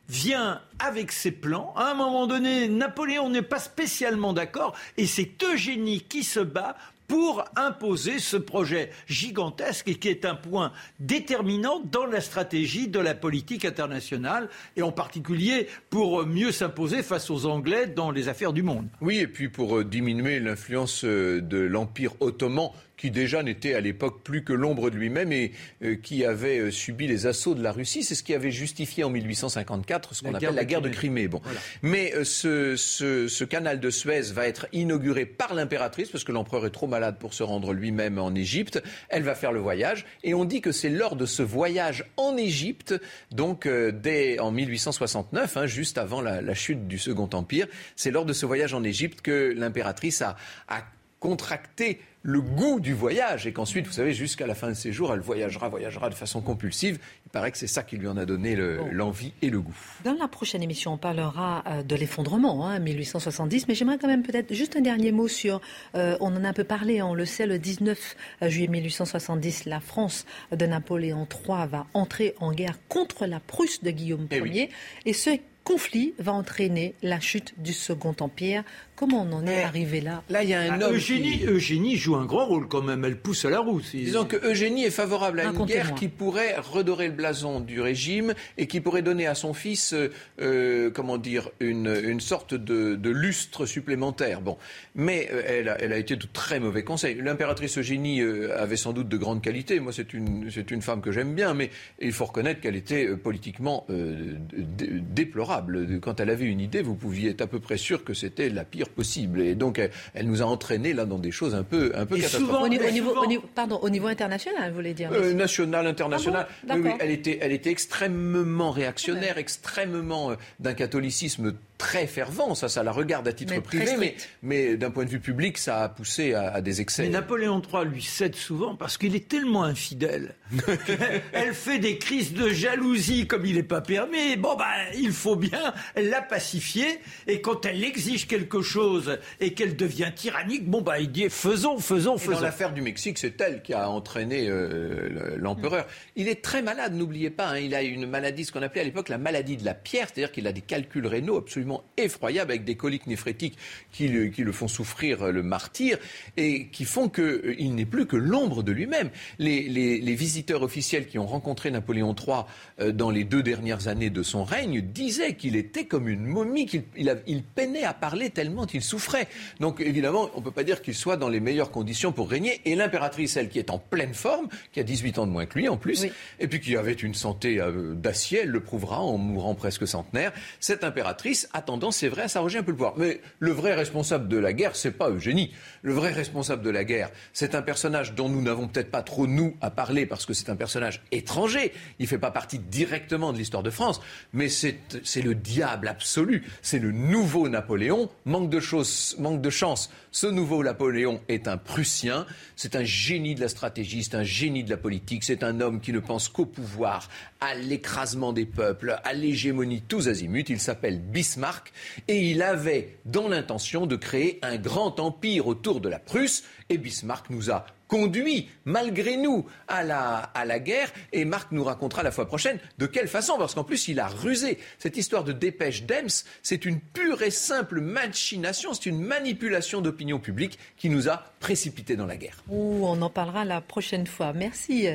vient avec ses plans. À un moment donné, Napoléon n'est pas spécialement d'accord et c'est Eugénie qui se bat pour imposer ce projet gigantesque et qui est un point déterminant dans la stratégie de la politique internationale et en particulier pour mieux s'imposer face aux Anglais dans les affaires du monde. Oui, et puis pour euh, diminuer l'influence euh, de l'Empire ottoman qui déjà n'était à l'époque plus que l'ombre de lui-même et euh, qui avait euh, subi les assauts de la Russie. C'est ce qui avait justifié en 1854 ce qu'on appelle la guerre de Crimée. Bon. Mais euh, ce, ce, ce, canal de Suez va être inauguré par l'impératrice parce que l'empereur est trop malade pour se rendre lui-même en Égypte. Elle va faire le voyage et on dit que c'est lors de ce voyage en Égypte, donc dès en 1869, hein, juste avant la, la, chute du Second Empire, c'est lors de ce voyage en Égypte que l'impératrice a, a contracté le goût du voyage et qu'ensuite, vous savez, jusqu'à la fin de ses jours, elle voyagera, voyagera de façon compulsive. Il paraît que c'est ça qui lui en a donné l'envie et le goût. Dans la prochaine émission, on parlera euh, de l'effondrement, hein, 1870, mais j'aimerais quand même peut-être juste un dernier mot sur, euh, on en a un peu parlé, on le sait, le 19 euh, juillet 1870, la France de Napoléon III va entrer en guerre contre la Prusse de Guillaume eh Ier. Et ce conflit va entraîner la chute du Second Empire. Comment on en est arrivé là? Là, il y a un ah, homme. Eugénie, Eugénie, joue un grand rôle quand même. Elle pousse à la roue. Disons que Eugénie est favorable à une guerre qui pourrait redorer le blason du régime et qui pourrait donner à son fils, euh, euh, comment dire, une, sorte de, lustre supplémentaire. Bon, mais euh, elle, a, elle, a, été de très mauvais conseils. L'impératrice Eugénie avait sans doute de grandes qualités. Moi, c'est une, c'est une femme que j'aime bien, mais il faut reconnaître qu'elle était politiquement déplorable. Quand elle avait une idée, vous pouviez être à peu près sûr que c'était la pire possible. Et donc, elle, nous a entraînés là dans des choses un peu, un peu catastrophiques. Au niveau, au, niveau, pardon, au niveau international, vous voulez dire euh, National, international. Ah oui, elle, était, elle était extrêmement réactionnaire, extrêmement euh, d'un catholicisme très fervent, ça, ça la regarde à titre privé, mais, mais d'un point de vue public, ça a poussé à, des excès. Mais Napoléon III lui cède souvent parce qu'il est tellement infidèle. elle fait des crises de jalousie comme il n'est pas permis. Bon, ben, il faut bien la pacifier. Et quand elle exige quelque chose et qu'elle devient tyrannique, bon, bah, il dit faisons, faisons, faisons. dans l'affaire du Mexique, c'est elle qui a entraîné euh, l'empereur. Il est très malade, n'oubliez pas. Hein. il a une maladie, ce qu'on appelait à l'époque la maladie de la pierre, c'est-à-dire qu'il a des calculs rénaux absolument effroyable avec des coliques néphrétiques qui le, font souffrir euh, le martyr et qui font qu'il euh, n'est plus que l'ombre de lui-même. Les, visiteurs officiels qui ont rencontré Napoléon III euh, dans les deux dernières années de son règne disaient qu'il était comme une momie, qu'il il, peinait à parler tellement il souffrait. Donc évidemment, on ne peut pas dire qu'il soit dans les meilleures conditions pour régner. Et l'impératrice, elle qui est en pleine forme, qui a 18 ans de moins que lui en plus, et puis qui avait une santé d'acier, elle le prouvera en mourant presque centenaire, cette impératrice a tendance, c'est vrai, à s'arroger un peu le pouvoir. Mais le vrai responsable de la guerre, c'est pas Eugénie. Le vrai responsable de la guerre, c'est un personnage dont nous n'avons peut-être pas trop, nous, à parler, parce que c'est un personnage étranger. Il fait pas partie directement de l'histoire de France, mais c'est le diable absolu. C'est le nouveau Napoléon. Manque de, choses, manque de chance. Ce nouveau Napoléon est un Prussien. C'est un génie de la stratégie, c'est un génie de la politique. C'est un homme qui ne pense qu'au pouvoir, à l'écrasement des peuples, à l'hégémonie tous azimuts. Il s'appelle Bismarck et il avait dans l'intention de créer un grand empire autour de la Prusse et Bismarck nous a conduit, malgré nous, à la, à la guerre. Et Marc nous racontera la fois prochaine de quelle façon, parce qu'en plus, il a rusé. Cette histoire de dépêche d'Ems, c'est une pure et simple machination, c'est une manipulation d'opinion publique qui nous a précipités dans la guerre. on en parlera la prochaine fois. Merci.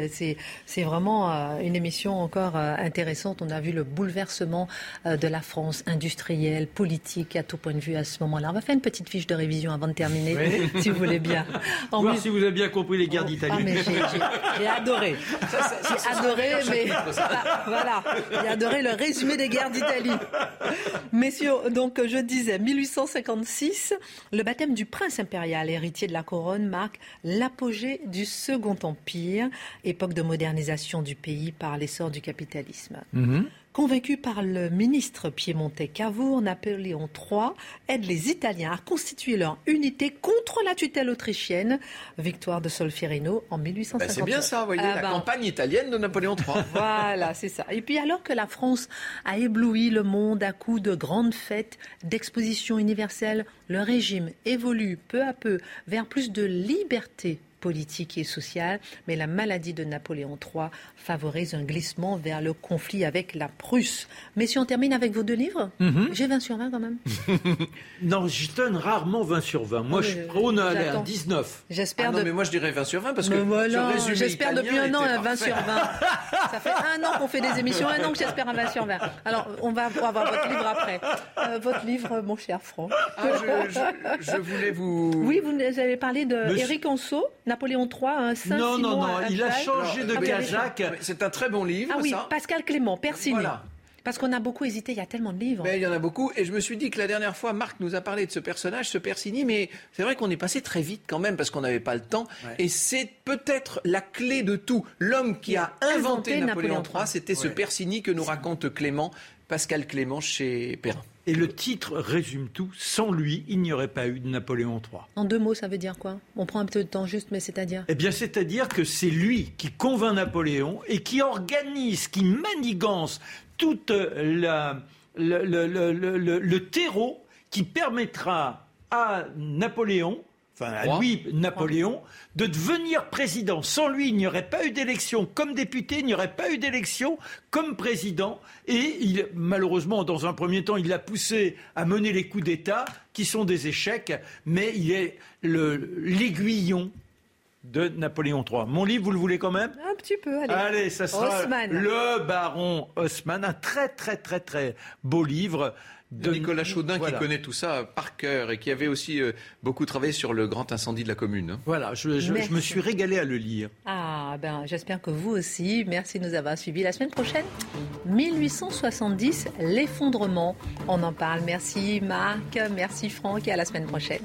C'est vraiment euh, une émission encore euh, intéressante. On a vu le bouleversement euh, de la France industrielle, politique, à tout point de vue à ce moment-là. On va faire une petite fiche de révision avant de terminer, si vous voulez bien. En Voir si vous avez bien compris compris les guerres d'Italie. ah, mais j'ai- j'ai- J'ai adoré. J'ai adoré, mais voilà, j'ai adoré le résumé des guerres d'Italie. Messieurs, donc je disais, 1856, le baptême du prince impérial, héritier de la couronne, marque l'apogée du Second Empire, époque de modernisation du pays par l'essor du capitalisme. Convaincu par le ministre piémontais Cavour, Napoléon III aide les Italiens à constituer leur unité contre la tutelle autrichienne. Victoire de Solferino en 1850. Ben, c'est bien ça, vous voyez, Ah la ben, campagne italienne de Napoléon III. voilà, c'est ça. Et puis alors que la France a ébloui le monde à coups de grandes fêtes, d'expositions universelles, le régime évolue peu à peu vers plus de liberté politique et sociale, mais la maladie de Napoléon III favorise un glissement vers le conflit avec la Prusse. Mais si on termine avec vos deux livres, j'ai 20 sur 20 quand même. Non, je donne rarement 20 sur 20. Moi, Oui, je prône à aller à j'attends. 19. J'espère Ah non, de mais moi je dirais 20 sur 20 parce que Mais voilà, ce résumé j'espère depuis un an un 20 parfait. sur 20. Ça fait un an qu'on fait des émissions, un an que j'espère un 20 sur 20. Alors, on va avoir votre livre après. Euh, votre livre, mon cher Franck. Ah, je, je- je voulais vous. Oui, vous avez parlé de Monsieur- Éric Anceau, Napoléon III, un saint Non, non, Simon non, il a changé de Ah. Mais C'est un très bon livre, Ah oui, ça. Pascal Clément, Persigny. Voilà. Parce qu'on a beaucoup hésité, il y a tellement de livres. Mais il y en a beaucoup. Et je me suis dit que la dernière fois, Marc nous a parlé de ce personnage, ce Persigny, mais c'est vrai qu'on est passé très vite quand même parce qu'on n'avait pas le temps. Et c'est peut-être la clé de tout. L'homme qui a inventé, Napoléon III, c'était ce Persigny que nous raconte Clément, Pascal Clément chez Perrin. Et le titre résume tout. Sans lui, il n'y aurait pas eu de Napoléon III. En deux mots, ça veut dire quoi? On prend un peu de temps juste, mais c'est-à-dire? Eh bien, c'est-à-dire que c'est lui qui convainc Napoléon et qui organise, qui manigance toute la, le, le- le- le- le- le terreau qui permettra à Napoléon, enfin à Roi. lui, Napoléon, de devenir président. Sans lui, il n'y aurait pas eu d'élection comme député, il n'y aurait pas eu d'élection comme président. Et il, malheureusement, dans un premier temps, il l'a poussé à mener les coups d'État, qui sont des échecs, mais il est l'aiguillon de Napoléon III. Mon livre, vous le voulez quand même? Un petit peu, allez. Allez, ça sera Haussmann. Le Baron Haussmann, un très très très très beau livre De Nicolas Chaudin Voilà. qui connaît tout ça par cœur et qui avait aussi euh, beaucoup travaillé sur le grand incendie de la commune. hein. Voilà, je, je- je Merci. me suis régalé à le lire. Ah, ben, j'espère que vous aussi. Merci de nous avoir suivis. La semaine prochaine, 1870, l'effondrement. On en parle. Merci Marc, merci Franck et à la semaine prochaine.